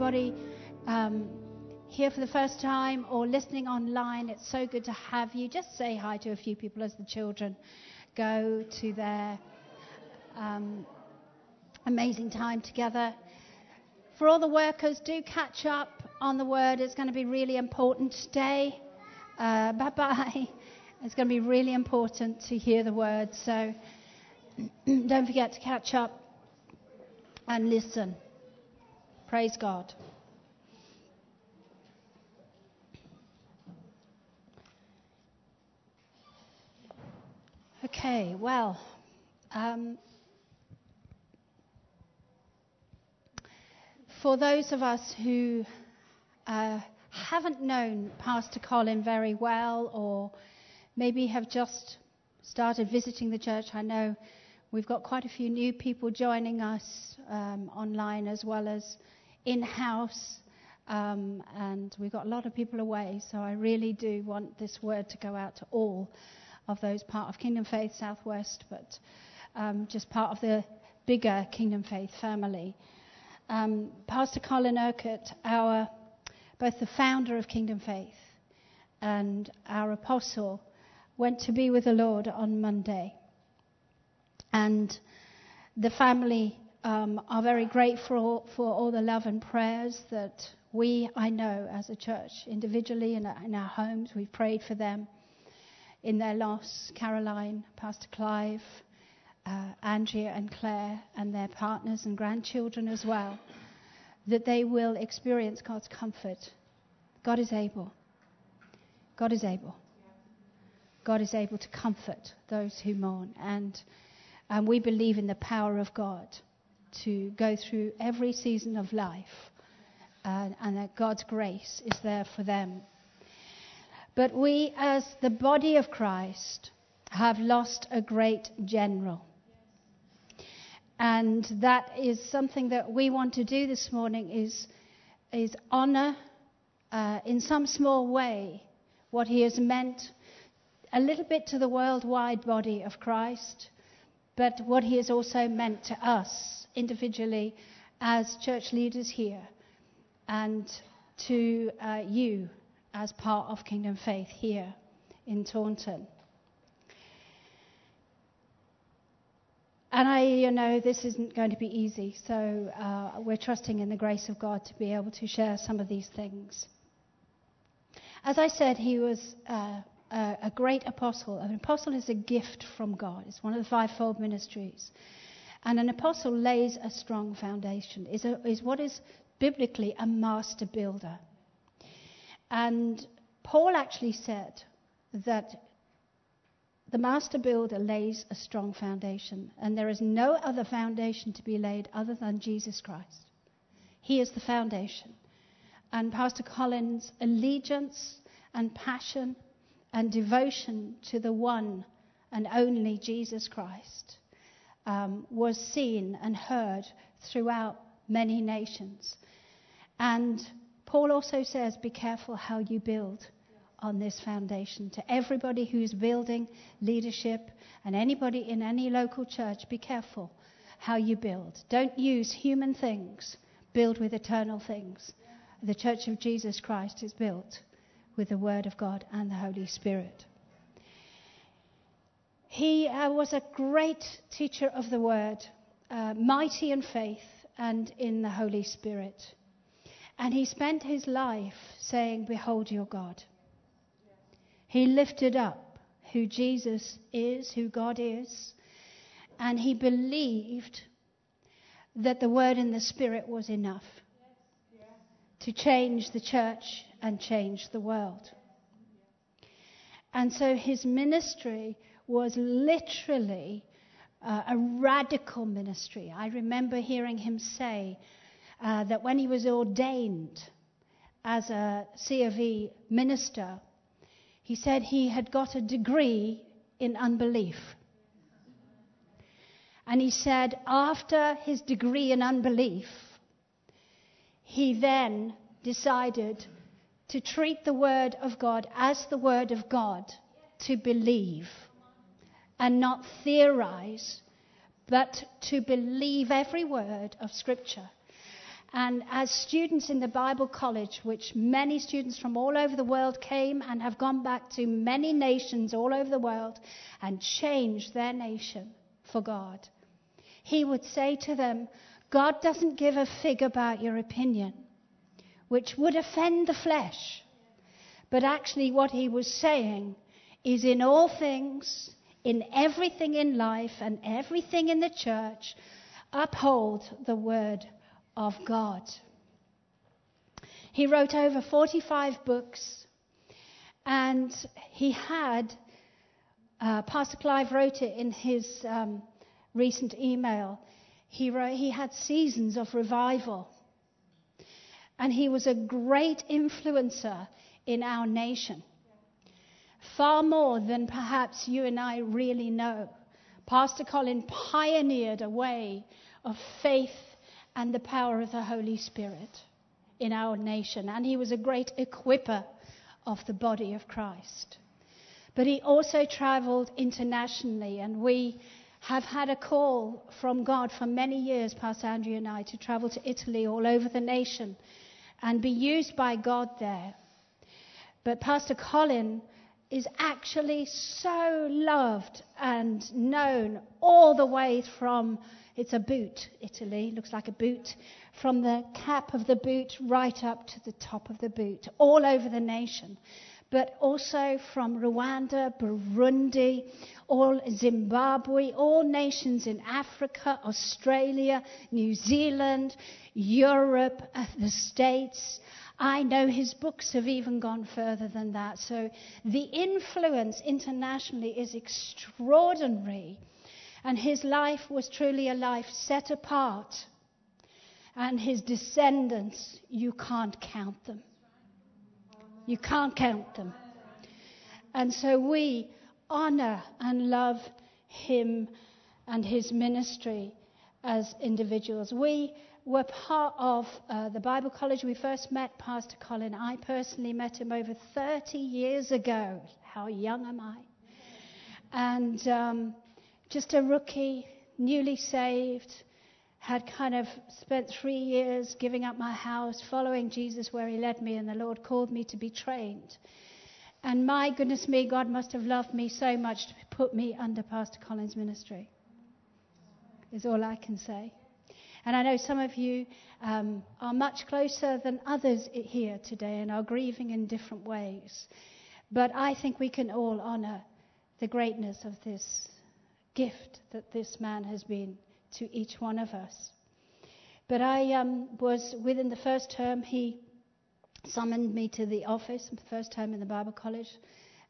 anybody um, here for the first time or listening online, it's so good to have you. Just say hi to a few people as the children go to their um, amazing time together. For all the workers, do catch up on the word. It's going to be really important today. Uh, bye bye. It's going to be really important to hear the word. So don't forget to catch up and listen. Praise God. Okay, well, um, for those of us who uh, haven't known Pastor Colin very well or maybe have just started visiting the church, I know we've got quite a few new people joining us um, online as well as in house. Um, and we've got a lot of people away, so I really do want this word to go out to all of those part of Kingdom Faith Southwest, but um, just part of the bigger Kingdom Faith family. Um, Pastor Colin Urquhart, our both the founder of Kingdom Faith and our apostle, went to be with the Lord on Monday, and the family um, are very grateful for all the love and prayers that we, I know, as a church, individually and in our homes, we've prayed for them in their loss. Caroline, Pastor Clive, uh, Andrea and Claire, and their partners and grandchildren as well, that they will experience God's comfort. God is able. God is able. God is able to comfort those who mourn. And, and we believe in the power of God to go through every season of life uh, and that God's grace is there for them. But we, as the body of Christ, have lost a great general. And that is something that we want to do this morning is, is honor uh, in some small way what he has meant a little bit to the worldwide body of Christ, but what he has also meant to us individually as church leaders here and to uh, you as part of Kingdom Faith here in Taunton. And I, you know, this isn't going to be easy, so uh, we're trusting in the grace of God to be able to share some of these things. As I said, he was uh, a, a, great apostle. An apostle is a gift from God, it's one of the fivefold ministries. And an apostle lays a strong foundation, is, a, is what is biblically a master builder. And Paul actually said that the master builder lays a strong foundation, and there is no other foundation to be laid other than Jesus Christ. He is the foundation. And Pastor Colin's allegiance and passion and devotion to the one and only Jesus Christ um, was seen and heard throughout many nations. And Paul also says, be careful how you build on this foundation. To everybody who's building leadership and anybody in any local church, be careful how you build. Don't use human things, build with eternal things. The Church of Jesus Christ is built with the Word of God and the Holy Spirit. He uh, was a great teacher of the Word, uh, mighty in faith and in the Holy Spirit. And he spent his life saying, Behold your God. He lifted up who Jesus is, who God is, and he believed that the Word and the Spirit was enough to change the church and change the world. And so his ministry was literally uh, a radical ministry. I remember hearing him say, uh, that when he was ordained as a C of E minister, he said he had got a degree in unbelief. And he said after his degree in unbelief, he then decided to treat the Word of God as the Word of God, to believe and not theorize, but to believe every word of Scripture And as students in the Bible College, which many students from all over the world came and have gone back to many nations all over the world and changed their nation for God, he would say to them, God doesn't give a fig about your opinion, which would offend the flesh. But actually, what he was saying is in all things, in everything in life and everything in the church, uphold the word of God. He wrote over 45 books, and he had, uh, Pastor Clive wrote it in his um, recent email, he, wrote, he had seasons of revival. And he was a great influencer in our nation. Far more than perhaps you and I really know. Pastor Colin pioneered a way of faith and the power of the Holy Spirit in our nation. And he was a great equiper of the body of Christ. But he also traveled internationally, and we have had a call from God for many years, Pastor Andrew and I, to travel to Italy, all over the nation, and be used by God there. But Pastor Colin is actually so loved and known all the way from it's a boot, Italy, looks like a boot, from the cap of the boot right up to the top of the boot, all over the nation. But also from Rwanda, Burundi, all Zimbabwe, all nations in Africa, Australia, New Zealand, Europe, uh, the States. I know his books have even gone further than that. So the influence internationally is extraordinary. And his life was truly a life set apart. And his descendants, you can't count them. You can't count them. And so we honor and love him and his ministry as individuals. We were part of uh, the Bible College. We first met Pastor Colin. I personally met him over 30 years ago. How young am I? And um, just a rookie, newly saved, had kind of spent three years giving up my house, following Jesus where he led me, and the Lord called me to be trained. And my goodness me, God must have loved me so much to put me under Pastor Colin's ministry, is all I can say. And I know some of you um, are much closer than others here today and are grieving in different ways. But I think we can all honor the greatness of this gift that this man has been to each one of us. But I um, was within the first term, he summoned me to the office, the first term in the Bible college.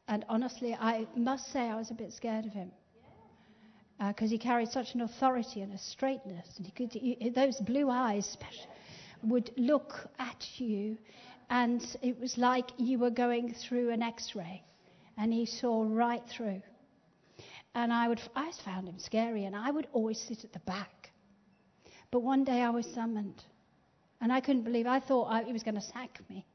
And honestly, I must say I was a bit scared of him. Because uh, he carried such an authority and a straightness. And he could, he, those blue eyes would look at you, and it was like you were going through an x ray. And he saw right through. And I, would, I found him scary, and I would always sit at the back. But one day I was summoned, and I couldn't believe. I thought I, he was going to sack me.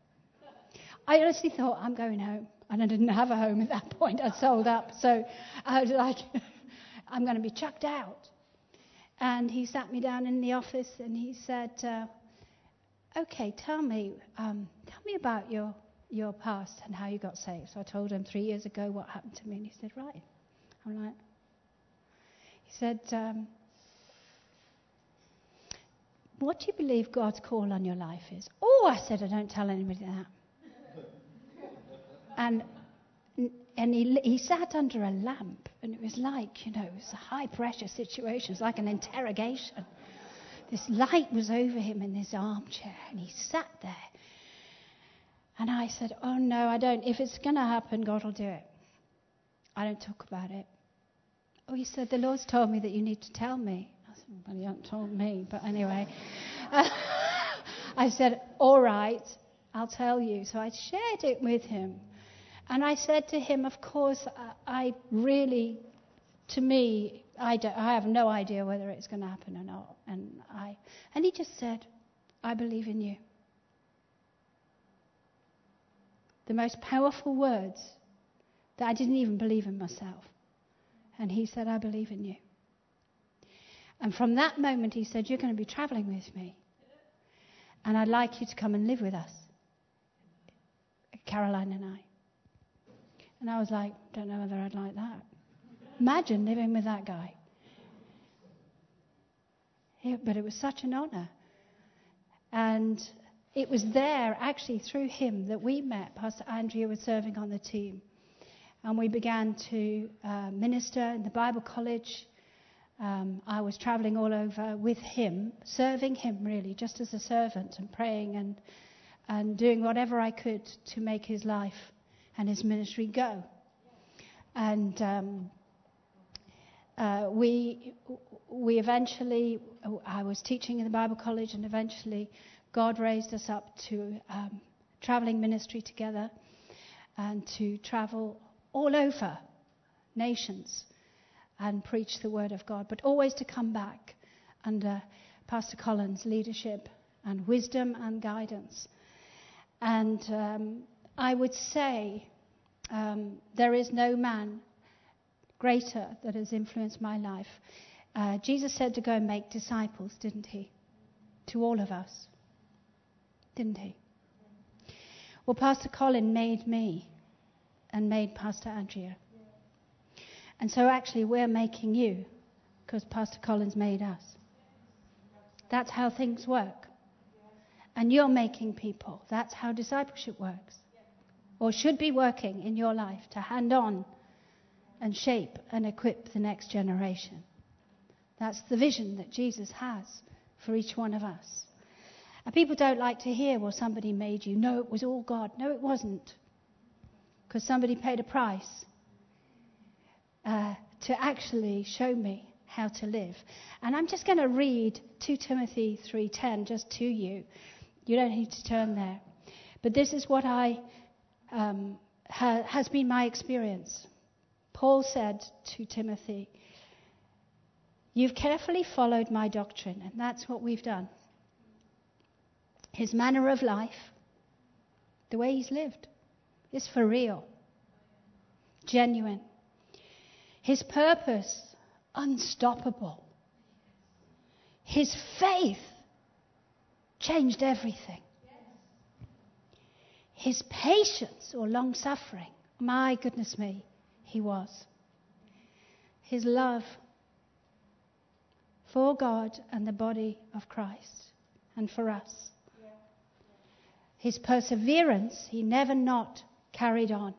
I honestly thought I'm going home, and I didn't have a home at that point. I'd sold up, so I was like, I'm going to be chucked out. And he sat me down in the office, and he said, uh, "Okay, tell me, um, tell me about your your past and how you got saved." So I told him three years ago what happened to me, and he said, "Right." I'm like, he said, um, What do you believe God's call on your life is? Oh, I said, I don't tell anybody that. and and he, he sat under a lamp, and it was like, you know, it was a high pressure situation. It was like an interrogation. This light was over him in this armchair, and he sat there. And I said, Oh, no, I don't. If it's going to happen, God will do it. I don't talk about it. Oh, he said, The Lord's told me that you need to tell me. I said, Well, you haven't told me, but anyway. I said, All right, I'll tell you. So I shared it with him. And I said to him, Of course, I really, to me, I, I have no idea whether it's going to happen or not. And, I, and he just said, I believe in you. The most powerful words that I didn't even believe in myself. And he said, I believe in you. And from that moment, he said, You're going to be traveling with me. And I'd like you to come and live with us, Caroline and I. And I was like, don't know whether I'd like that. Imagine living with that guy. But it was such an honor. And it was there, actually, through him, that we met. Pastor Andrea was serving on the team. And we began to uh, minister in the Bible college. Um, I was traveling all over with him, serving him really, just as a servant, and praying and, and doing whatever I could to make his life and his ministry go. And um, uh, we, we eventually, I was teaching in the Bible college, and eventually God raised us up to um, traveling ministry together and to travel all over nations and preach the word of God, but always to come back under Pastor Colin's leadership and wisdom and guidance. And um, I would say um, there is no man greater that has influenced my life. Uh, Jesus said to go and make disciples, didn't he? To all of us. Didn't he? Well, Pastor Colin made me and made Pastor Andrea. And so actually, we're making you because Pastor Colin's made us. That's how things work. And you're making people. That's how discipleship works. Or should be working in your life to hand on and shape and equip the next generation. That's the vision that Jesus has for each one of us. And people don't like to hear, well, somebody made you. No, it was all God. No, it wasn't. Because somebody paid a price uh, to actually show me how to live. And I'm just going to read 2 Timothy 3:10 just to you. You don't need to turn there. But this is what I um, ha, has been my experience. Paul said to Timothy, You've carefully followed my doctrine, and that's what we've done. His manner of life, the way he's lived, is for real, genuine. His purpose, unstoppable. His faith changed everything. His patience or long suffering, my goodness me, he was. His love for God and the body of Christ and for us. His perseverance, he never not carried on.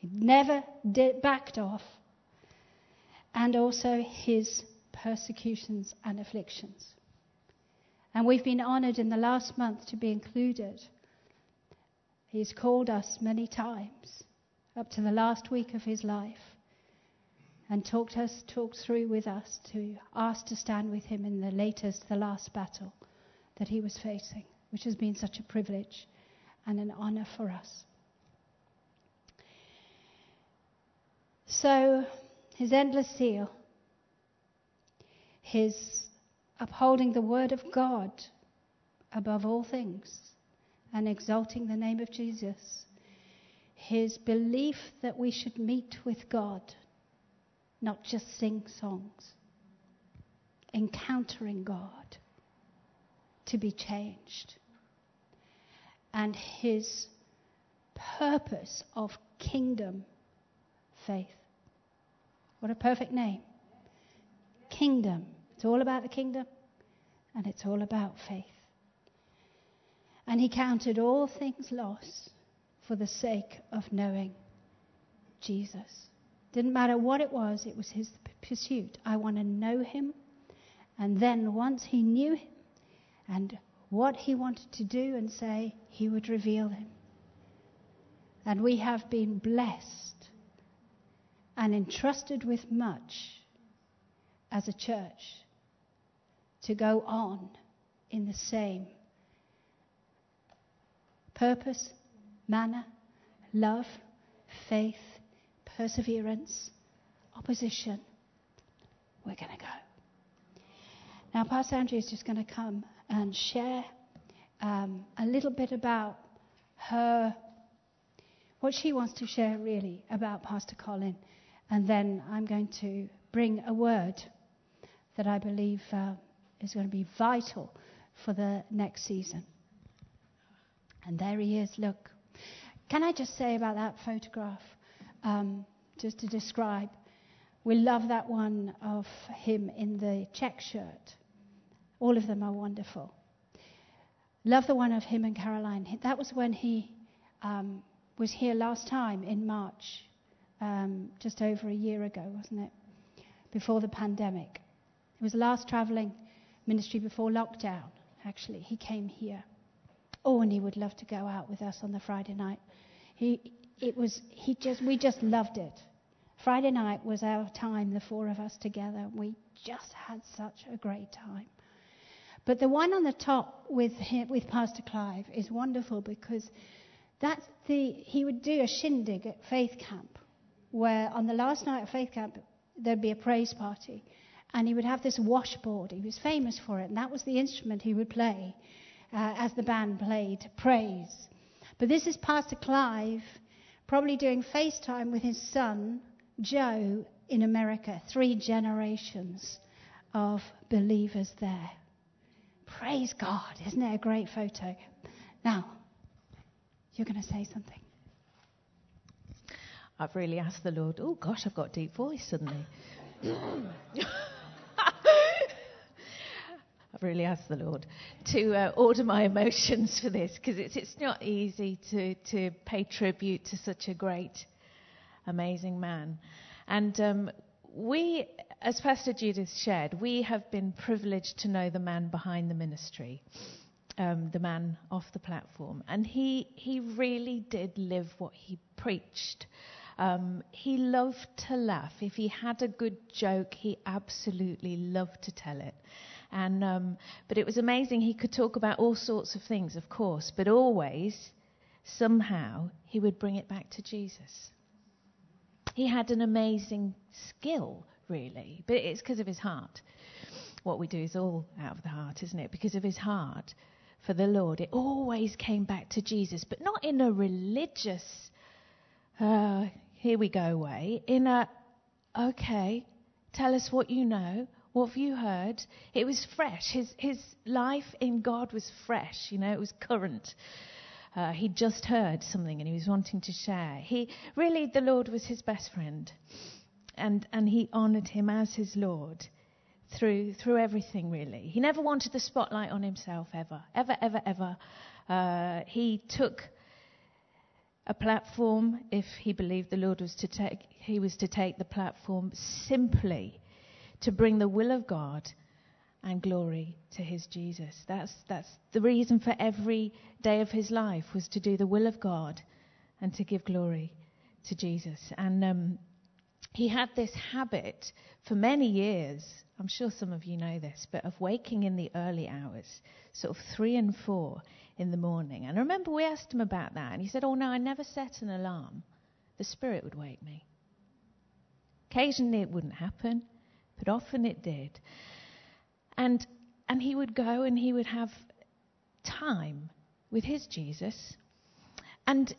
He never did, backed off. And also his persecutions and afflictions. And we've been honored in the last month to be included. He's called us many times up to the last week of his life and talked us talked through with us to ask to stand with him in the latest the last battle that he was facing which has been such a privilege and an honor for us so his endless zeal his upholding the word of god above all things and exalting the name of jesus his belief that we should meet with God, not just sing songs, encountering God to be changed, and his purpose of kingdom faith. What a perfect name! Kingdom. It's all about the kingdom, and it's all about faith. And he counted all things lost for the sake of knowing Jesus. Didn't matter what it was, it was his pursuit. I want to know him. And then once he knew him and what he wanted to do and say, he would reveal him. And we have been blessed and entrusted with much as a church to go on in the same purpose manner, love, faith, perseverance, opposition, we're going to go. Now, Pastor Andrea is just going to come and share um, a little bit about her, what she wants to share really about Pastor Colin. And then I'm going to bring a word that I believe uh, is going to be vital for the next season. And there he is, look. Can I just say about that photograph, um, just to describe? We love that one of him in the check shirt. All of them are wonderful. Love the one of him and Caroline. That was when he um, was here last time in March, um, just over a year ago, wasn't it? Before the pandemic. It was last traveling ministry before lockdown, actually. He came here. Oh, and he would love to go out with us on the Friday night. He, it was, he just, we just loved it. Friday night was our time, the four of us together. We just had such a great time. But the one on the top with him, with Pastor Clive is wonderful because that's the he would do a shindig at Faith Camp, where on the last night of Faith Camp there'd be a praise party, and he would have this washboard. He was famous for it, and that was the instrument he would play uh, as the band played praise. But this is Pastor Clive probably doing FaceTime with his son Joe in America, three generations of believers there. Praise God. Isn't it a great photo? Now, you're going to say something. I've really asked the Lord, oh gosh, I've got a deep voice suddenly. I've really asked the Lord to uh, order my emotions for this because it's, it's not easy to, to pay tribute to such a great amazing man. And um, we, as Pastor Judith shared, we have been privileged to know the man behind the ministry, um, the man off the platform. And he, he really did live what he preached. Um, he loved to laugh. If he had a good joke, he absolutely loved to tell it. And, um, but it was amazing. He could talk about all sorts of things, of course, but always, somehow, he would bring it back to Jesus. He had an amazing skill, really, but it's because of his heart. What we do is all out of the heart, isn't it? Because of his heart for the Lord, it always came back to Jesus, but not in a religious, uh, here we go way, in a, okay, tell us what you know. What have you heard? It was fresh. His, his life in God was fresh, you know, it was current. Uh, he'd just heard something and he was wanting to share. He really, the Lord was his best friend, and and he honoured him as his Lord through through everything. Really, he never wanted the spotlight on himself ever, ever, ever, ever. Uh, he took a platform if he believed the Lord was to take he was to take the platform simply to bring the will of God and glory to his Jesus. That's, that's the reason for every day of his life was to do the will of God and to give glory to Jesus. And um, he had this habit for many years. I'm sure some of you know this, but of waking in the early hours, sort of three and four in the morning. And I remember we asked him about that, and he said, Oh, no, I never set an alarm. The Spirit would wake me. Occasionally it wouldn't happen, but often it did. And, and he would go and he would have time with his Jesus. And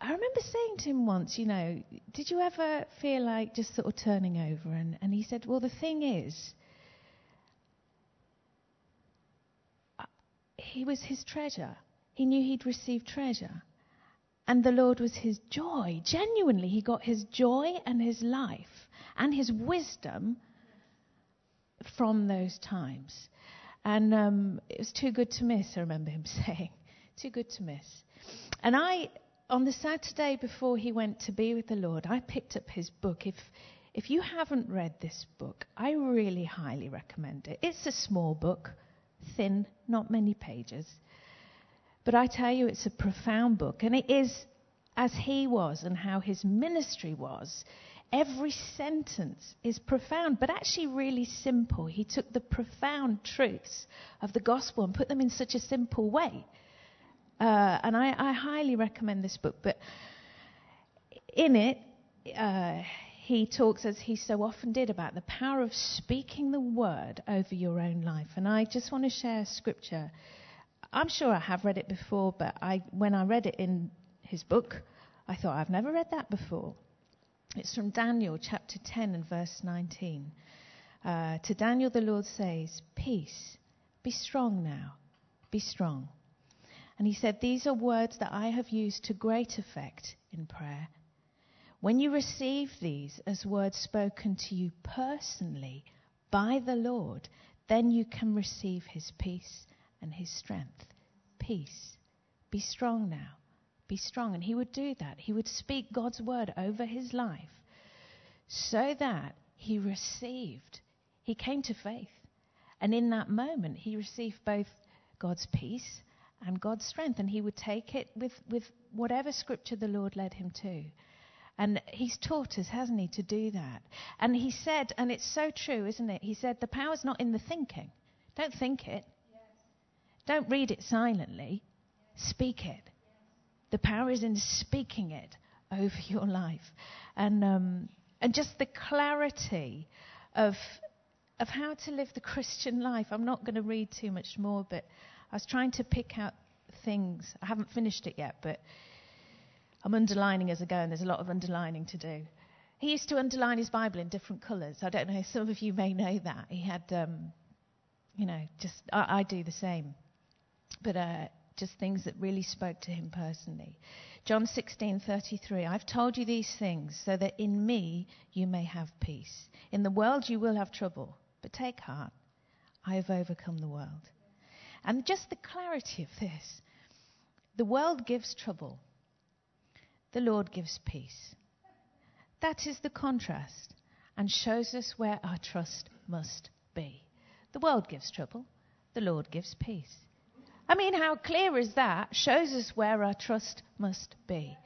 I remember saying to him once, you know, did you ever feel like just sort of turning over? And, and he said, well, the thing is, uh, he was his treasure. He knew he'd received treasure. And the Lord was his joy. Genuinely, he got his joy and his life and his wisdom from those times. And um, it was too good to miss, I remember him saying. Too good to miss. And I, on the Saturday before he went to be with the Lord, I picked up his book. If, if you haven't read this book, I really highly recommend it. It's a small book, thin, not many pages. But I tell you, it's a profound book. And it is as he was and how his ministry was. Every sentence is profound, but actually really simple. He took the profound truths of the gospel and put them in such a simple way. Uh, and I, I, highly recommend this book. But in it, uh, he talks, as he so often did, about the power of speaking the word over your own life. And I just want to share scripture. I'm sure I have read it before, but I, when I read it in his book, I thought, I've never read that before. It's from Daniel chapter 10 and verse 19. Uh, to Daniel, the Lord says, Peace, Be strong now. Be strong. And he said, These are words that I have used to great effect in prayer. When you receive these as words spoken to you personally by the Lord, then you can receive his peace and his strength. Peace. Be strong now. Be strong. And he would do that. He would speak God's word over his life so that he received, he came to faith. And in that moment, he received both God's peace and God's strength. And he would take it with, with whatever scripture the Lord led him to. And he's taught us, hasn't he, to do that. And he said, and it's so true, isn't it? He said, the power's not in the thinking. Don't think it. Yes. Don't read it silently. Yes. Speak it. The power is in speaking it over your life. And, um, and just the clarity of, of how to live the Christian life. I'm not going to read too much more, but I was trying to pick out things. I haven't finished it yet, but I'm underlining as I go, and there's a lot of underlining to do. He used to underline his Bible in different colours. I don't know, some of you may know that. He had, um, you know, just, I, I, do the same. But uh, just things that really spoke to him personally. John 16:33 I've told you these things so that in me you may have peace. In the world you will have trouble, but take heart. I have overcome the world. And just the clarity of this. The world gives trouble. The Lord gives peace. That is the contrast and shows us where our trust must be. The world gives trouble. The Lord gives peace. I mean, how clear is that? Shows us where our trust must be.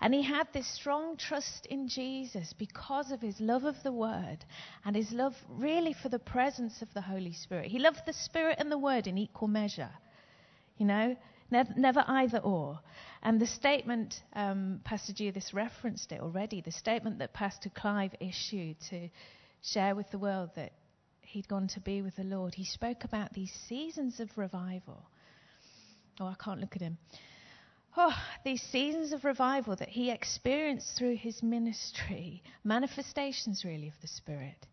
And he had this strong trust in Jesus because of his love of the Word and his love really for the presence of the Holy Spirit. He loved the Spirit and the Word in equal measure. You know, never, never either or. And the statement, um, Pastor this referenced it already, the statement that Pastor Clive issued to share with the world that he'd gone to be with the Lord, he spoke about these seasons of revival Oh, I can't look at him. Oh, these seasons of revival that he experienced through his ministry, manifestations really of the Spirit.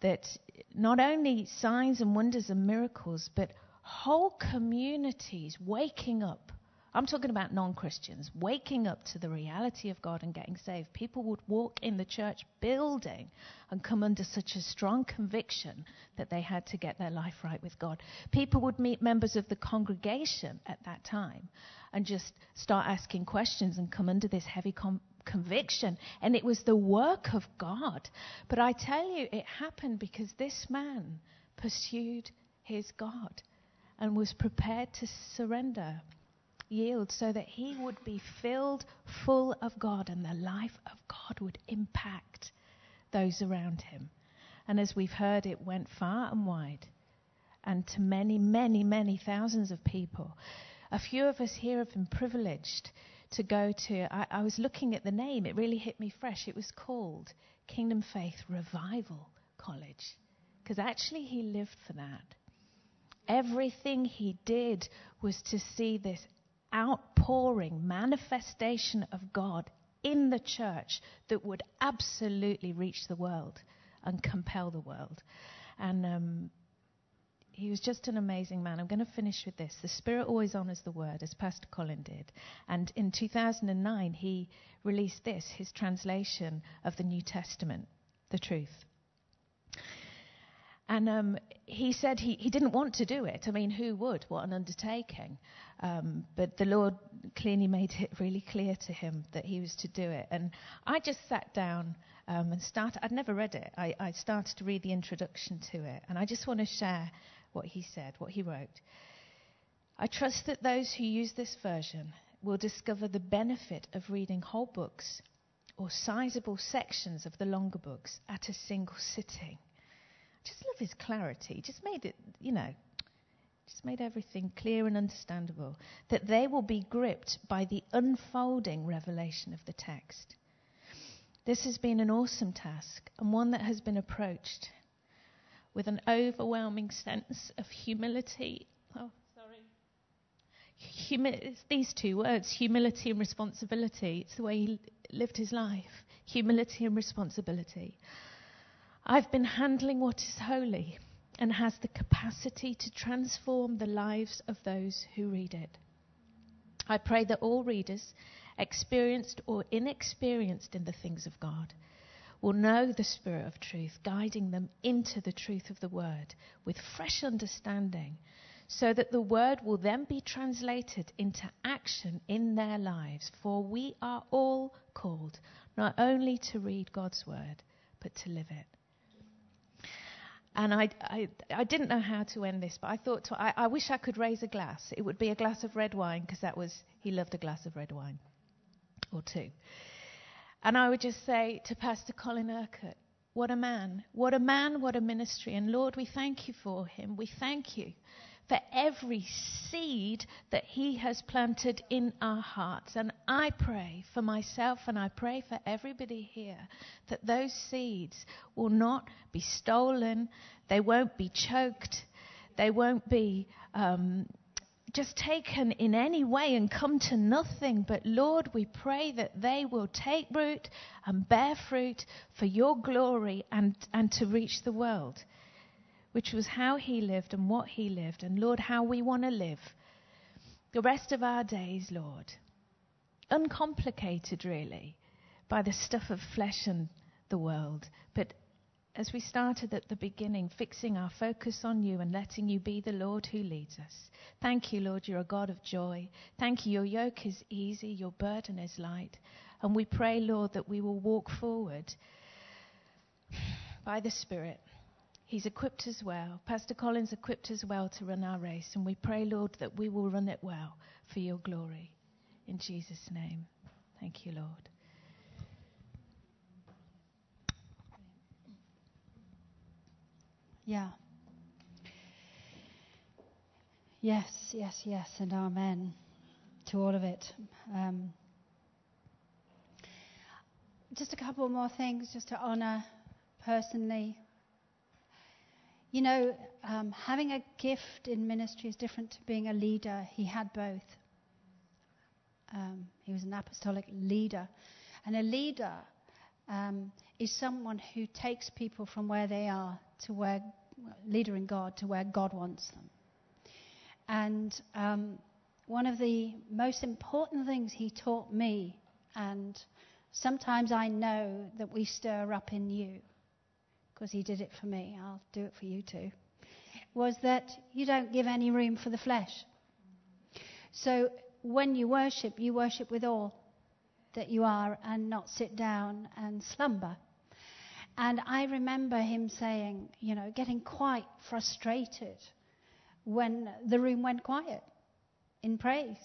That not only signs and wonders and miracles, but whole communities waking up I'm talking about non Christians waking up to the reality of God and getting saved. People would walk in the church building and come under such a strong conviction that they had to get their life right with God. People would meet members of the congregation at that time and just start asking questions and come under this heavy com- conviction. And it was the work of God. But I tell you, it happened because this man pursued his God and was prepared to surrender yield so that he would be filled full of God and the life of God would impact those around him. And as we've heard, it went far and wide and to many, many, many thousands of people. A few of us here have been privileged to go to, I, I was looking at the name, it really hit me fresh. It was called Kingdom Faith Revival College because actually he lived for that. Everything he did was to see this outpouring manifestation of God in the church that would absolutely reach the world and compel the world. And um, he was just an amazing man. I'm going to finish with this. The Spirit always honors the word, as Pastor Colin did. And in 2009, he released this, his translation of the New Testament, the truth. And um, he said he, he didn't want to do it. I mean, who would? What an undertaking. Um, but the Lord clearly made it really clear to him that he was to do it. And I just sat down um, and started, I'd never read it. I, I started to read the introduction to it. And I just want to share what he said, what he wrote. I trust that those who use this version will discover the benefit of reading whole books or sizable sections of the longer books at a single sitting just love his clarity. Just made it, you know, just made everything clear and understandable. That they will be gripped by the unfolding revelation of the text. This has been an awesome task and one that has been approached with an overwhelming sense of humility. Oh, sorry. Humi- these two words, humility and responsibility. It's the way he lived his life. Humility and responsibility. I've been handling what is holy and has the capacity to transform the lives of those who read it. I pray that all readers, experienced or inexperienced in the things of God, will know the Spirit of truth, guiding them into the truth of the Word with fresh understanding, so that the Word will then be translated into action in their lives. For we are all called not only to read God's Word, but to live it. And I, I, I didn't know how to end this, but I thought, to, I, I wish I could raise a glass. It would be a glass of red wine, because that was, he loved a glass of red wine, or two. And I would just say to Pastor Colin Urquhart, what a man, what a man, what a ministry. And Lord, we thank you for him. We thank you for every seed that He has planted in our hearts. And I pray for myself and I pray for everybody here that those seeds will not be stolen, they won't be choked, they won't be. Um, just taken in any way and come to nothing. But Lord, we pray that they will take root and bear fruit for your glory and, and to reach the world which was how he lived and what he lived, and Lord, how we want to live the rest of our days, Lord. Uncomplicated, really, by the stuff of flesh and the world, but as we started at the beginning, fixing our focus on you and letting you be the Lord who leads us. Thank you, Lord, you're a God of joy. Thank you, your yoke is easy, your burden is light. And we pray, Lord, that we will walk forward by the Spirit He's equipped us well. Pastor Colin's equipped us well to run our race. And we pray, Lord, that we will run it well for your glory. In Jesus' name. Thank you, Lord. Yeah. Yes, yes, yes, and amen to all of it. Um, just a couple more things just to honour personally you know, um, having a gift in ministry is different to being a leader. He had both. Um, he was an apostolic leader. And a leader um, is someone who takes people from where they are to where, leader in God, to where God wants them. And um, one of the most important things he taught me, and sometimes I know that we stir up in you, because he did it for me, I'll do it for you too, was that you don't give any room for the flesh. So when you worship, you worship with all that you are and not sit down and slumber. And I remember him saying, you know, getting quite frustrated when the room went quiet in praise.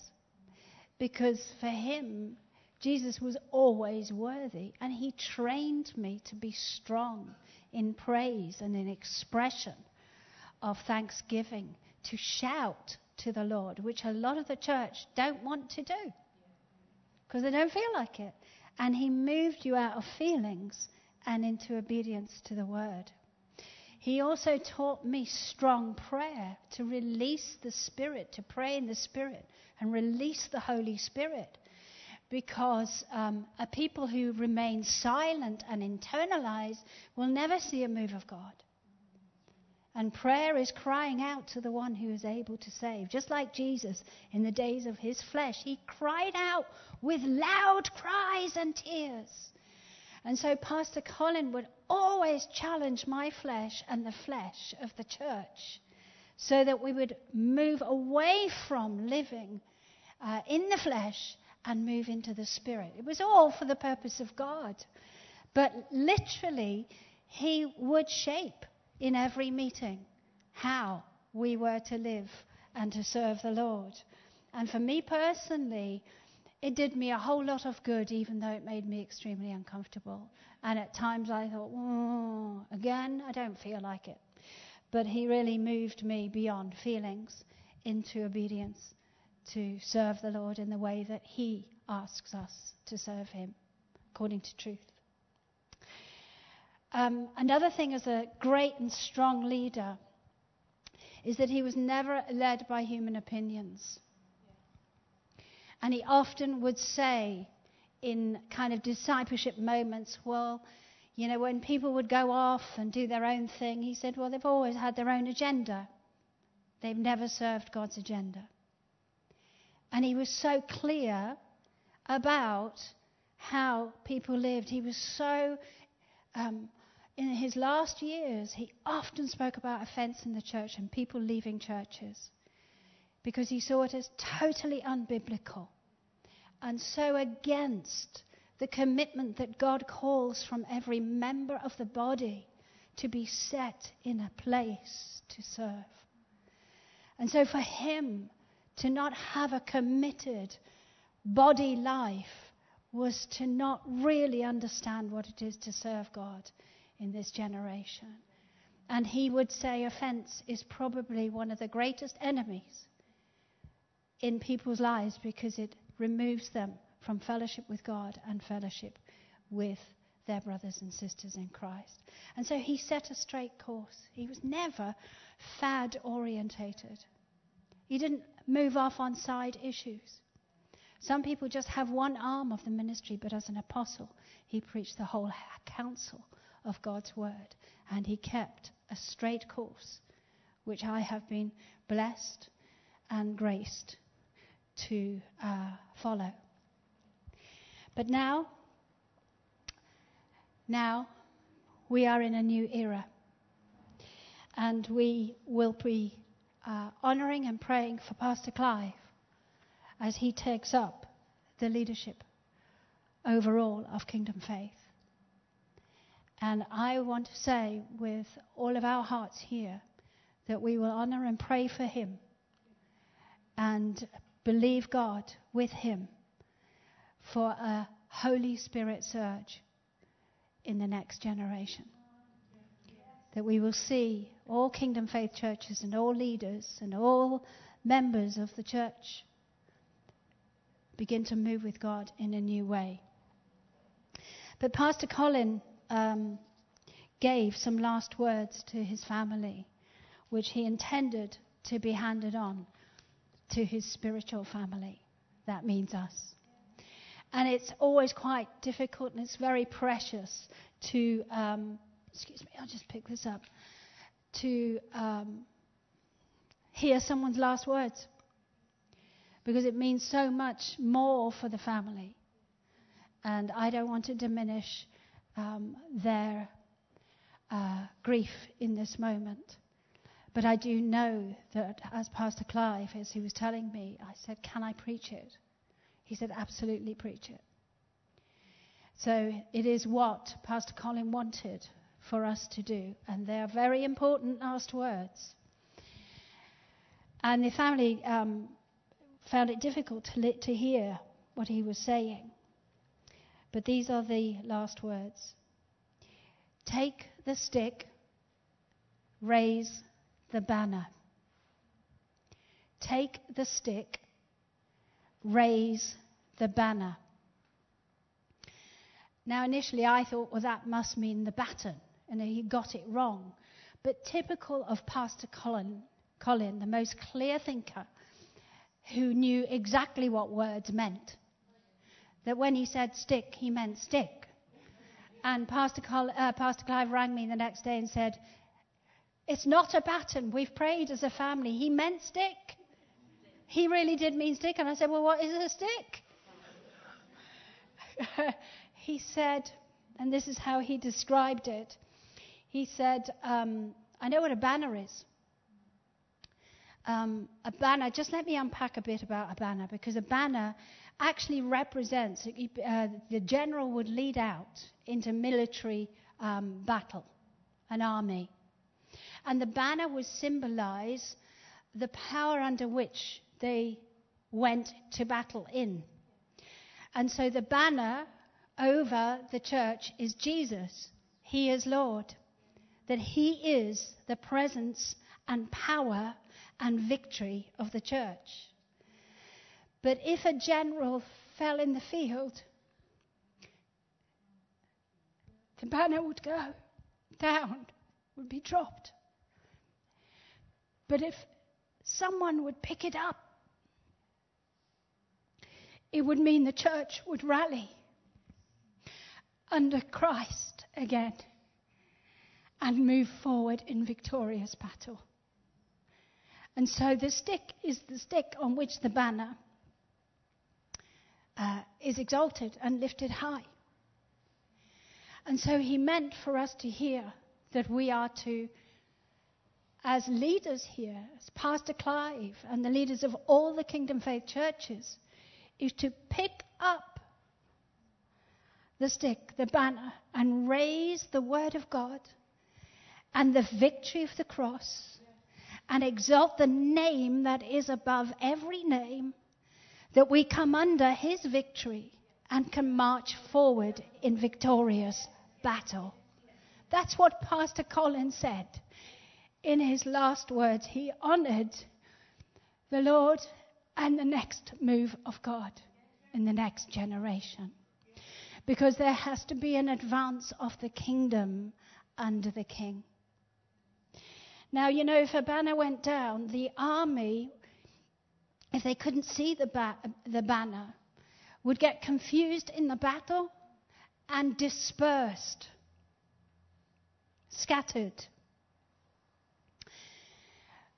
Because for him, Jesus was always worthy, and he trained me to be strong in praise and in expression of thanksgiving, to shout to the Lord, which a lot of the church don't want to do because they don't feel like it. And He moved you out of feelings and into obedience to the word. He also taught me strong prayer to release the Spirit, to pray in the Spirit and release the Holy Spirit because um, a people who remain silent and internalize will never see a move of God. And prayer is crying out to the one who is able to save. Just like Jesus in the days of his flesh, he cried out with loud cries and tears. And so Pastor Colin would always challenge my flesh and the flesh of the church so that we would move away from living uh, in the flesh and move into the Spirit. It was all for the purpose of God. But literally, He would shape in every meeting how we were to live and to serve the Lord. And for me personally, it did me a whole lot of good, even though it made me extremely uncomfortable. And at times I thought, oh, again, I don't feel like it. But he really moved me beyond feelings into obedience to serve the Lord in the way that He asks us to serve Him, according to truth. Um, another thing as a great and strong leader is that he was never led by human opinions. And he often would say in kind of discipleship moments, well, You know, when people would go off and do their own thing, he said, well, they've always had their own agenda. They've never served God's agenda. And he was so clear about how people lived. He was so, um, in his last years, he often spoke about offense in the church and people leaving churches because he saw it as totally unbiblical and so against the commitment that God calls from every member of the body to be set in a place to serve. And so for him to not have a committed body life was to not really understand what it is to serve God in this generation. And he would say offense is probably one of the greatest enemies in people's lives because it removes them from fellowship with God and fellowship with their brothers and sisters in Christ. And so he set a straight course. He was never fad orientated. He didn't move off on side issues. Some people just have one arm of the ministry, but as an apostle, he preached the whole counsel of God's word. And he kept a straight course, which I have been blessed and graced to uh, follow. But now, now we are in a new era. And we will be uh, honoring and praying for Pastor Clive as he takes up the leadership overall of Kingdom Faith. And I want to say with all of our hearts here that we will honor and pray for him and believe God with him for a Holy Spirit surge in the next generation. That we will see all Kingdom Faith churches and all leaders and all members of the church begin to move with God in a new way. But Pastor Colin um, gave some last words to his family, which he intended to be handed on to his spiritual family. That means us. And it's always quite difficult and it's very precious to, um, excuse me, I'll just pick this up, to um, hear someone's last words. Because it means so much more for the family. And I don't want to diminish um, their uh, grief in this moment. But I do know that as Pastor Clive, as he was telling me, I said, Can I preach it? He said, Absolutely preach it. So it is what Pastor Colin wanted for us to do. And they are very important last words. And the family um, found it difficult to, li- to hear what he was saying. But these are the last words Take the stick, raise the banner. Take the stick, raise the banner. Now, initially, I thought, well, that must mean the baton, and he got it wrong. But typical of Pastor Colin, Colin, the most clear thinker, who knew exactly what words meant. That when he said stick, he meant stick. And Pastor, Col- uh, Pastor Clive rang me the next day and said, it's not a baton. We've prayed as a family. He meant stick. He really did mean stick. And I said, Well, what is a stick? he said, and this is how he described it. He said, um, I know what a banner is. Um, a banner, just let me unpack a bit about a banner because a banner actually represents, uh, the general would lead out into military um, battle, an army. And the banner would symbolize the power under which they went to battle in. And so the banner over the church is Jesus. He is Lord. That He is the presence and power and victory of the church. But if a general fell in the field, the banner would go down, would be dropped. But if someone would pick it up, it would mean the church would rally under Christ again and move forward in victorious battle. And so the stick is the stick on which the banner uh, is exalted and lifted high. And so he meant for us to hear that we are to, as leaders here, as Pastor Clive and the leaders of all the Kingdom Faith churches, is to pick up the stick, the banner, and raise the word of God and the victory of the cross and exalt the name that is above every name, that we come under his victory and can march forward in victorious battle. That's what Pastor Colin said in his last words. He honored the Lord and the next move of God in the next generation. Because there has to be an advance of the kingdom under the king. Now, you know, if a banner went down, the army, if they couldn't see the, ba- the banner, would get confused in the battle and dispersed, scattered.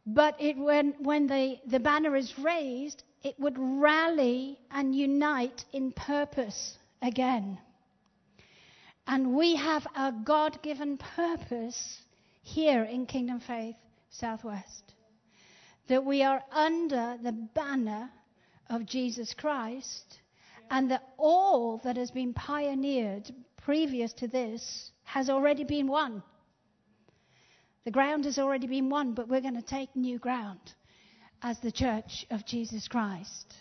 But it, when, when the, the banner is raised, it would rally and unite in purpose again. And we have a God given purpose here in Kingdom Faith Southwest. That we are under the banner of Jesus Christ, and that all that has been pioneered previous to this has already been won. The ground has already been won, but we're going to take new ground as the church of Jesus Christ.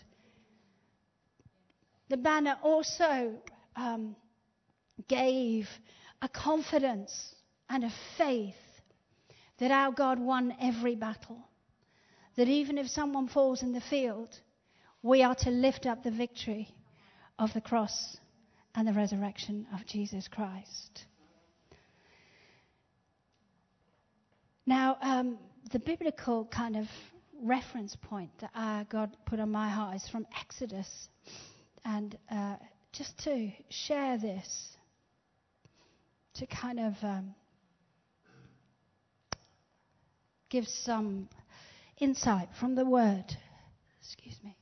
The banner also um, gave a confidence and a faith that our God won every battle. That even if someone falls in the field, we are to lift up the victory of the cross and the resurrection of Jesus Christ. Now, um, the biblical kind of reference point that God put on my heart is from Exodus. And uh, just to share this, to kind of um, give some insight from the Word. Excuse me.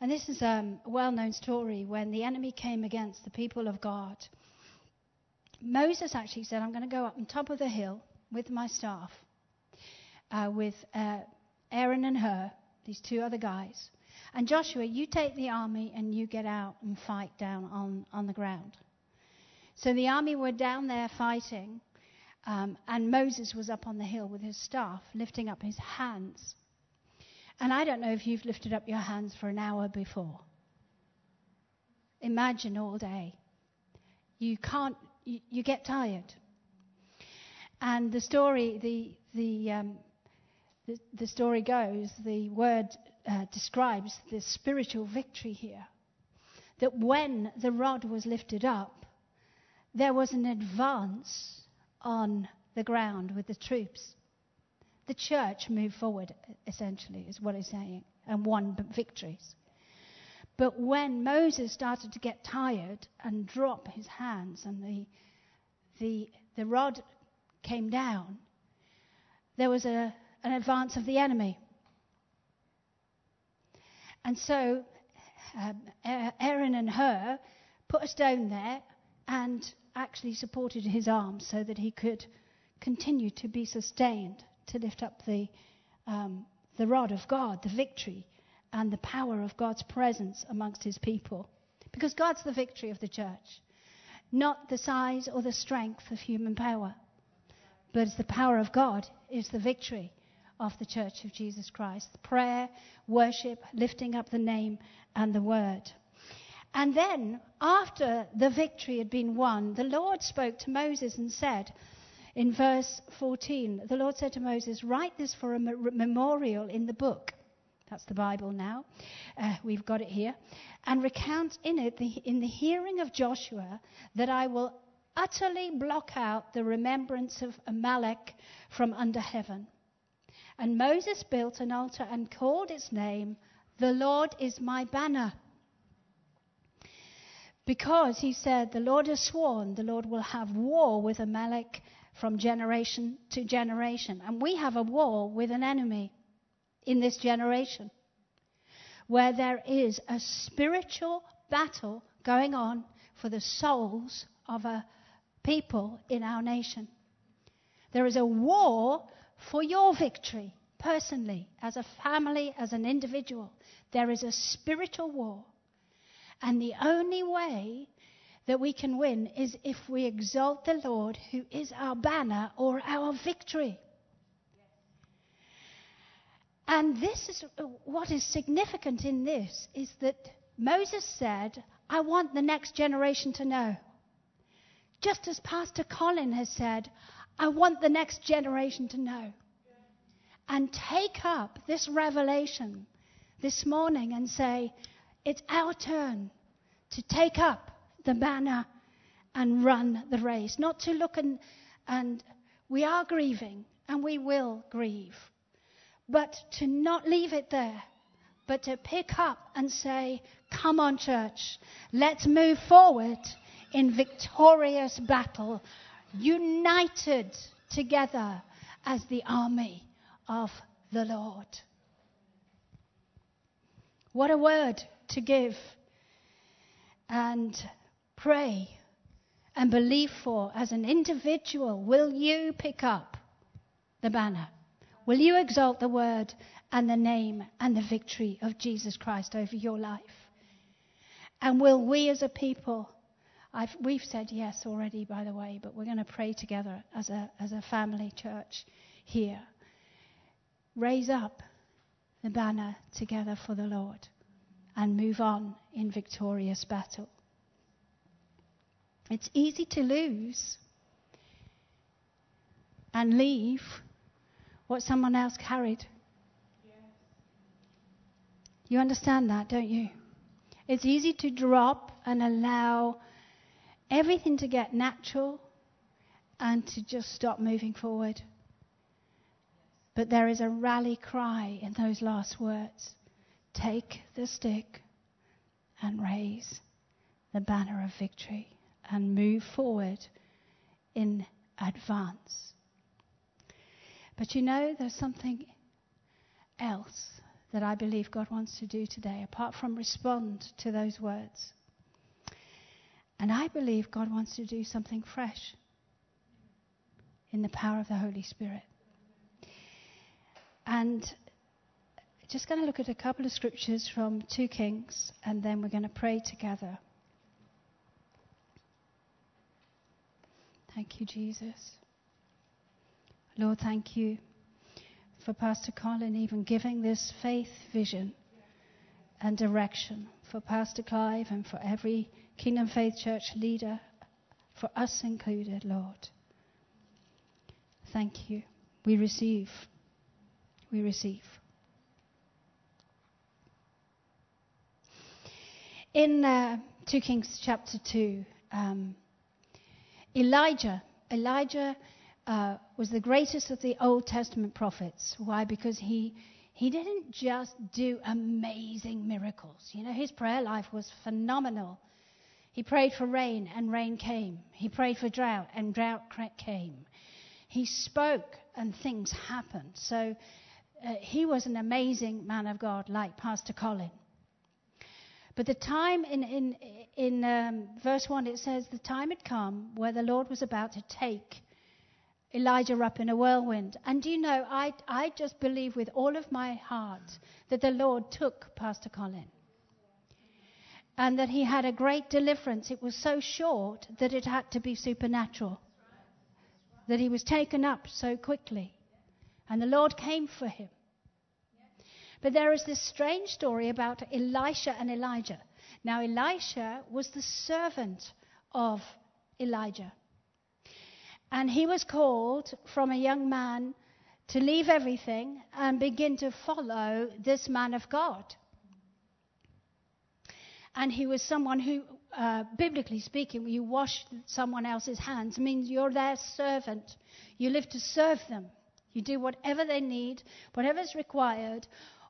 And this is um, a well known story when the enemy came against the people of God. Moses actually said, I'm going to go up on top of the hill with my staff, uh, with uh, Aaron and Hur, these two other guys. And Joshua, you take the army and you get out and fight down on, on the ground. So the army were down there fighting, um, and Moses was up on the hill with his staff, lifting up his hands. And I don't know if you've lifted up your hands for an hour before. Imagine all day. You can't, you, you get tired. And the story, the, the, um, the, the, story goes, the word uh, describes the spiritual victory here. That when the rod was lifted up, there was an advance on the ground with the troops. The church moved forward, essentially, is what he's saying, and won victories. But when Moses started to get tired and drop his hands, and the, the, the rod came down, there was a, an advance of the enemy. And so um, Aaron and Hur put a stone there and actually supported his arms so that he could continue to be sustained to lift up the, um, the rod of God, the victory, and the power of God's presence amongst his people. Because God's the victory of the church, not the size or the strength of human power, but it's the power of God is the victory of the church of Jesus Christ. Prayer, worship, lifting up the name and the word. And then, after the victory had been won, the Lord spoke to Moses and said, in verse 14, the Lord said to Moses, Write this for a memorial in the book. That's the Bible now. Uh, we've got it here. And recount in it, the, in the hearing of Joshua, that I will utterly block out the remembrance of Amalek from under heaven. And Moses built an altar and called its name, The Lord is my banner. Because he said, The Lord has sworn, the Lord will have war with Amalek from generation to generation. And we have a war with an enemy in this generation where there is a spiritual battle going on for the souls of a people in our nation. There is a war for your victory, personally, as a family, as an individual. There is a spiritual war. And the only way that we can win is if we exalt the Lord, who is our banner or our victory. And this is what is significant in this is that Moses said, I want the next generation to know. Just as Pastor Colin has said, I want the next generation to know. And take up this revelation this morning and say, it's our turn to take up the banner and run the race. Not to look and, and we are grieving and we will grieve. But to not leave it there, but to pick up and say, Come on, church, let's move forward in victorious battle, united together as the army of the Lord. What a word to give and pray and believe for as an individual. Will you pick up the banner? Will you exalt the word and the name and the victory of Jesus Christ over your life? And will we as a people, I've, we've said yes already, by the way, but we're going to pray together as a, as a family church here. Raise up the banner together for the Lord and move on in victorious battle. It's easy to lose and leave what someone else carried. You understand that, don't you? It's easy to drop and allow everything to get natural and to just stop moving forward. But there is a rally cry in those last words take the stick and raise the banner of victory and move forward in advance. But you know, there's something else that I believe God wants to do today, apart from respond to those words. And I believe God wants to do something fresh in the power of the Holy Spirit. And just going to look at a couple of scriptures from 2 Kings, and then we're going to pray together. Thank you, Jesus. Lord, thank you for Pastor Colin even giving this faith vision and direction for Pastor Clive and for every Kingdom Faith Church leader, for us included, Lord. Thank you. We receive. We receive. In uh, 2 Kings chapter 2, um, Elijah, Elijah uh, was the greatest of the Old Testament prophets. Why? Because he he didn't just do amazing miracles. You know, his prayer life was phenomenal. He prayed for rain and rain came. He prayed for drought and drought came. He spoke and things happened. So uh, he was an amazing man of God, like Pastor Colin. But the time in, in, in um, verse 1, it says, The time had come where the Lord was about to take Elijah up in a whirlwind. And do you know, I, I just believe with all of my heart that the Lord took Pastor Colin. And that he had a great deliverance. It was so short that it had to be supernatural. That he was taken up so quickly. And the Lord came for him. But there is this strange story about Elisha and Elijah. Now, Elisha was the servant of Elijah. And he was called from a young man to leave everything and begin to follow this man of God. And he was someone who, uh, biblically speaking, you wash someone else's hands means you're their servant. You live to serve them. You do whatever they need, whatever is required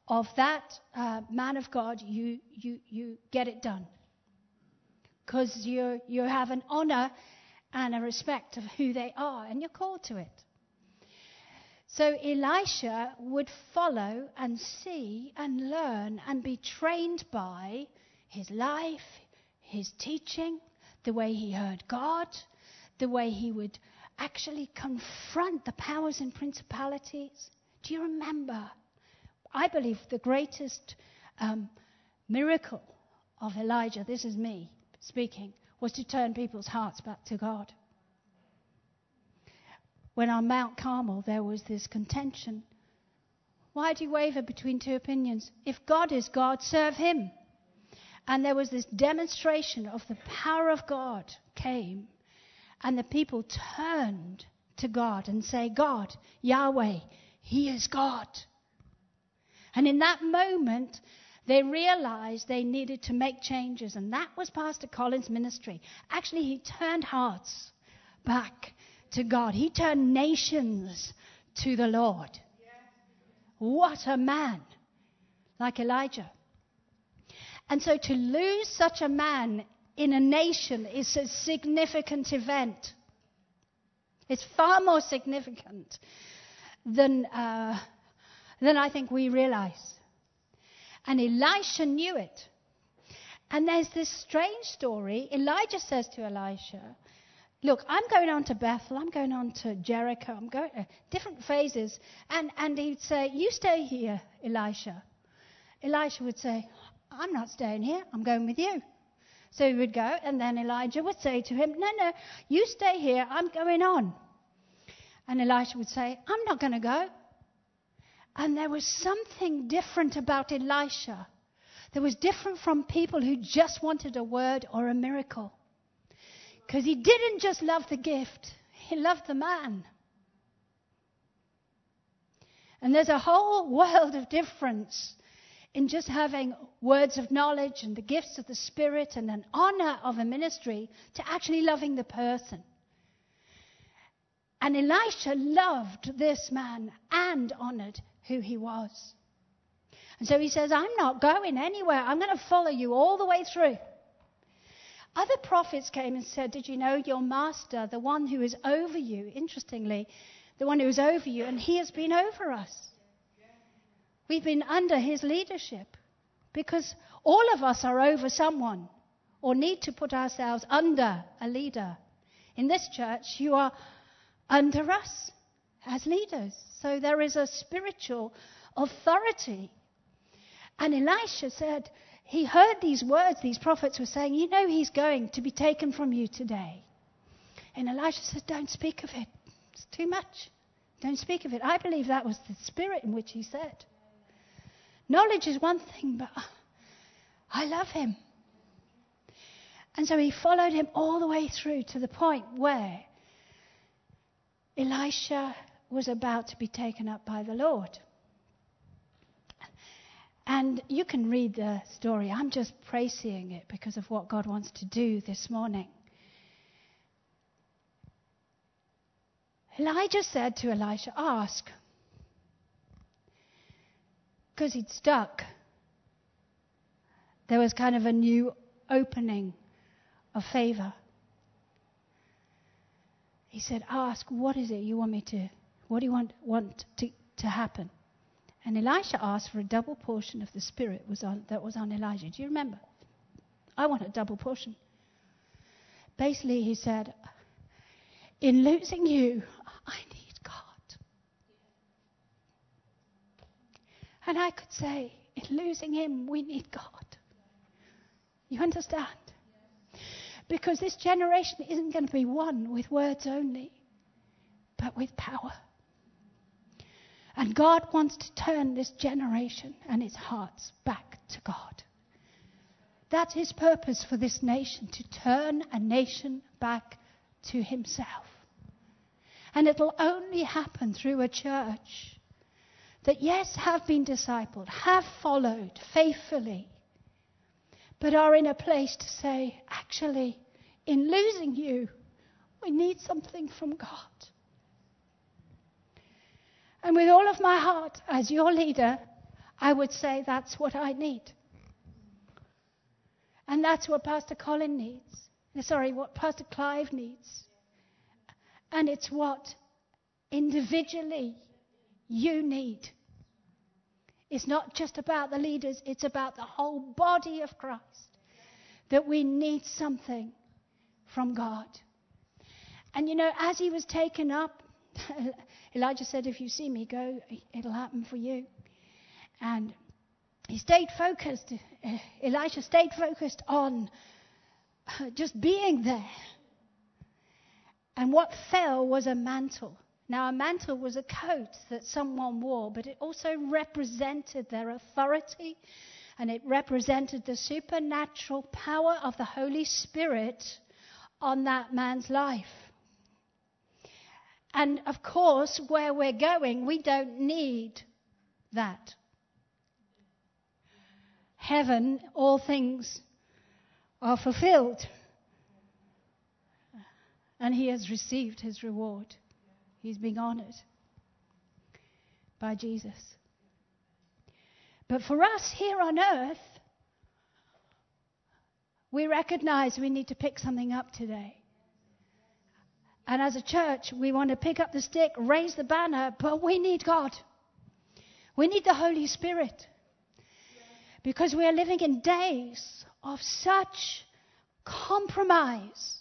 of that uh, man of God, you, you, you get it done. because you, you have an honor and a respect of who they are, and you're called to it. So Elisha would follow and see and learn and be trained by his life, his teaching, the way he heard God, the way he would actually confront the powers and principalities. Do you remember? I believe the greatest um, miracle of Elijah, this is me speaking, was to turn people's hearts back to God. When on Mount Carmel there was this contention. Why do you waver between two opinions? If God is God, serve Him. And there was this demonstration of the power of God came, and the people turned to God and say, God, Yahweh, He is God. And in that moment, they realized they needed to make changes, and that was Pastor Colin's ministry. Actually, he turned hearts back to God, he turned nations to the Lord. What a man! Like Elijah. And so to lose such a man in a nation is a significant event. It's far more significant than, uh, than I think we realize. And Elisha knew it. And there's this strange story. Elijah says to Elisha, Look, I'm going on to Bethel, I'm going on to Jericho, I'm going uh, different phases. And, and he'd say, You stay here, Elisha. Elisha would say, I'm not staying here, I'm going with you. So he would go, and then Elijah would say to him, No, no, you stay here, I'm going on. And Elisha would say, I'm not going to go. And there was something different about Elisha. There was different from people who just wanted a word or a miracle. Because he didn't just love the gift, he loved the man. And there's a whole world of difference in just having words of knowledge and the gifts of the Spirit and an honor of a ministry to actually loving the person. And Elisha loved this man and honored who he was. And so he says, I'm not going anywhere. I'm going to follow you all the way through. Other prophets came and said, Did you know your master, the one who is over you, interestingly, the one who is over you, and he has been over us? We've been under his leadership because all of us are over someone or need to put ourselves under a leader. In this church, you are under us as leaders. So there is a spiritual authority. And Elisha said, he heard these words these prophets were saying, You know, he's going to be taken from you today. And Elisha said, Don't speak of it. It's too much. Don't speak of it. I believe that was the spirit in which he said. Knowledge is one thing, but uh, I love him. And so he followed him all the way through to the point where Elisha was about to be taken up by the Lord. And you can read the story. I'm just praising it because of what God wants to do this morning. Elijah said to Elisha, Ask. Because he'd stuck. There was kind of a new opening of favor. He said, Ask, what is it you want me to what do you want, want to, to happen? And Elisha asked for a double portion of the Spirit was on, that was on Elijah. Do you remember? I want a double portion. Basically, he said, In losing you, I need God. And I could say, In losing him, we need God. You understand? Because this generation isn't going to be one with words only, but with power. And God wants to turn this generation and its hearts back to God. That's his purpose for this nation to turn a nation back to himself. And it'll only happen through a church that, yes, have been discipled, have followed faithfully, but are in a place to say, actually, in losing you, we need something from God. And with all of my heart, as your leader, I would say that's what I need. And that's what Pastor Colin needs. Uh, sorry, what Pastor Clive needs. And it's what individually you need. It's not just about the leaders, it's about the whole body of Christ. That we need something from God. And you know, as he was taken up, Elijah said, If you see me go, it'll happen for you. And he stayed focused. Elisha stayed focused on just being there. And what fell was a mantle. Now, a mantle was a coat that someone wore, but it also represented their authority and it represented the supernatural power of the Holy Spirit on that man's life. And of course, where we're going, we don't need that. Heaven, all things are fulfilled. And he has received his reward. He's being honored by Jesus. But for us here on earth, we recognize we need to pick something up today. And as a church, we want to pick up the stick, raise the banner, but we need God. We need the Holy Spirit. Because we are living in days of such compromise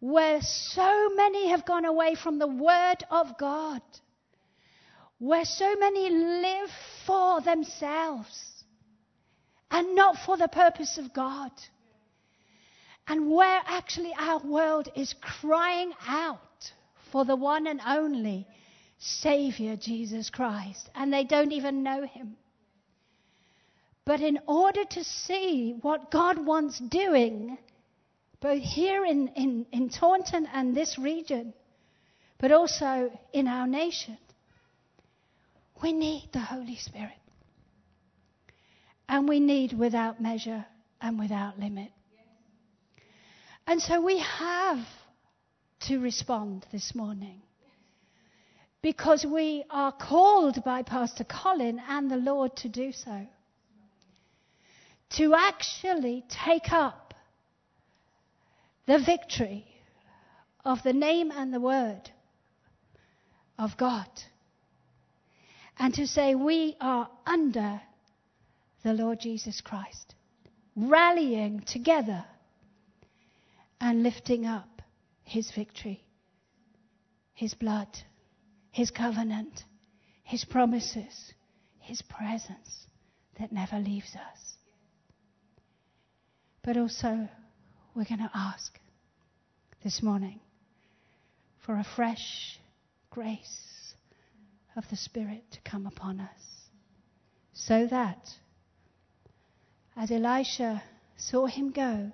where so many have gone away from the Word of God, where so many live for themselves and not for the purpose of God, and where actually our world is crying out for the one and only Savior, Jesus Christ, and they don't even know Him. But in order to see what God wants doing, both here in, in, in Taunton and this region, but also in our nation. We need the Holy Spirit. And we need without measure and without limit. And so we have to respond this morning because we are called by Pastor Colin and the Lord to do so. To actually take up the victory of the name and the word of God. And to say we are under the Lord Jesus Christ, rallying together and lifting up his victory, his blood, his covenant, his promises, his presence that never leaves us. But also we're going to ask this morning for a fresh grace of the Spirit to come upon us. So that as Elisha saw him go,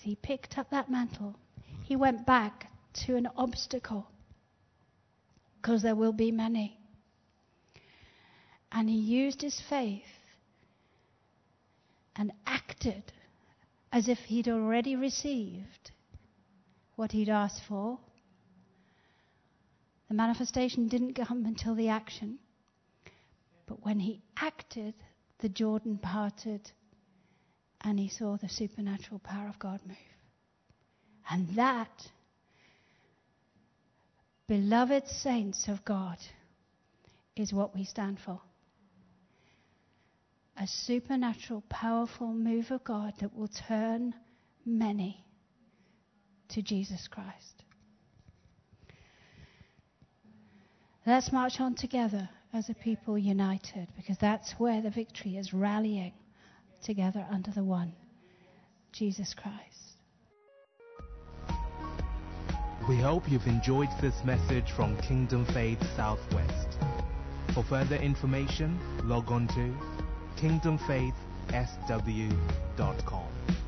as he picked up that mantle, he went back to an obstacle because there will be many. And he used his faith and acted as if he'd already received what he'd asked for. The manifestation didn't come until the action. But when he acted, the Jordan parted and he saw the supernatural power of God move. And that, beloved saints of God, is what we stand for a supernatural, powerful move of God that will turn many to Jesus Christ. Let's march on together as a people united because that's where the victory is rallying together under the one, Jesus Christ. We hope you've enjoyed this message from Kingdom Faith Southwest. For further information, log on to kingdomfaithsw.com.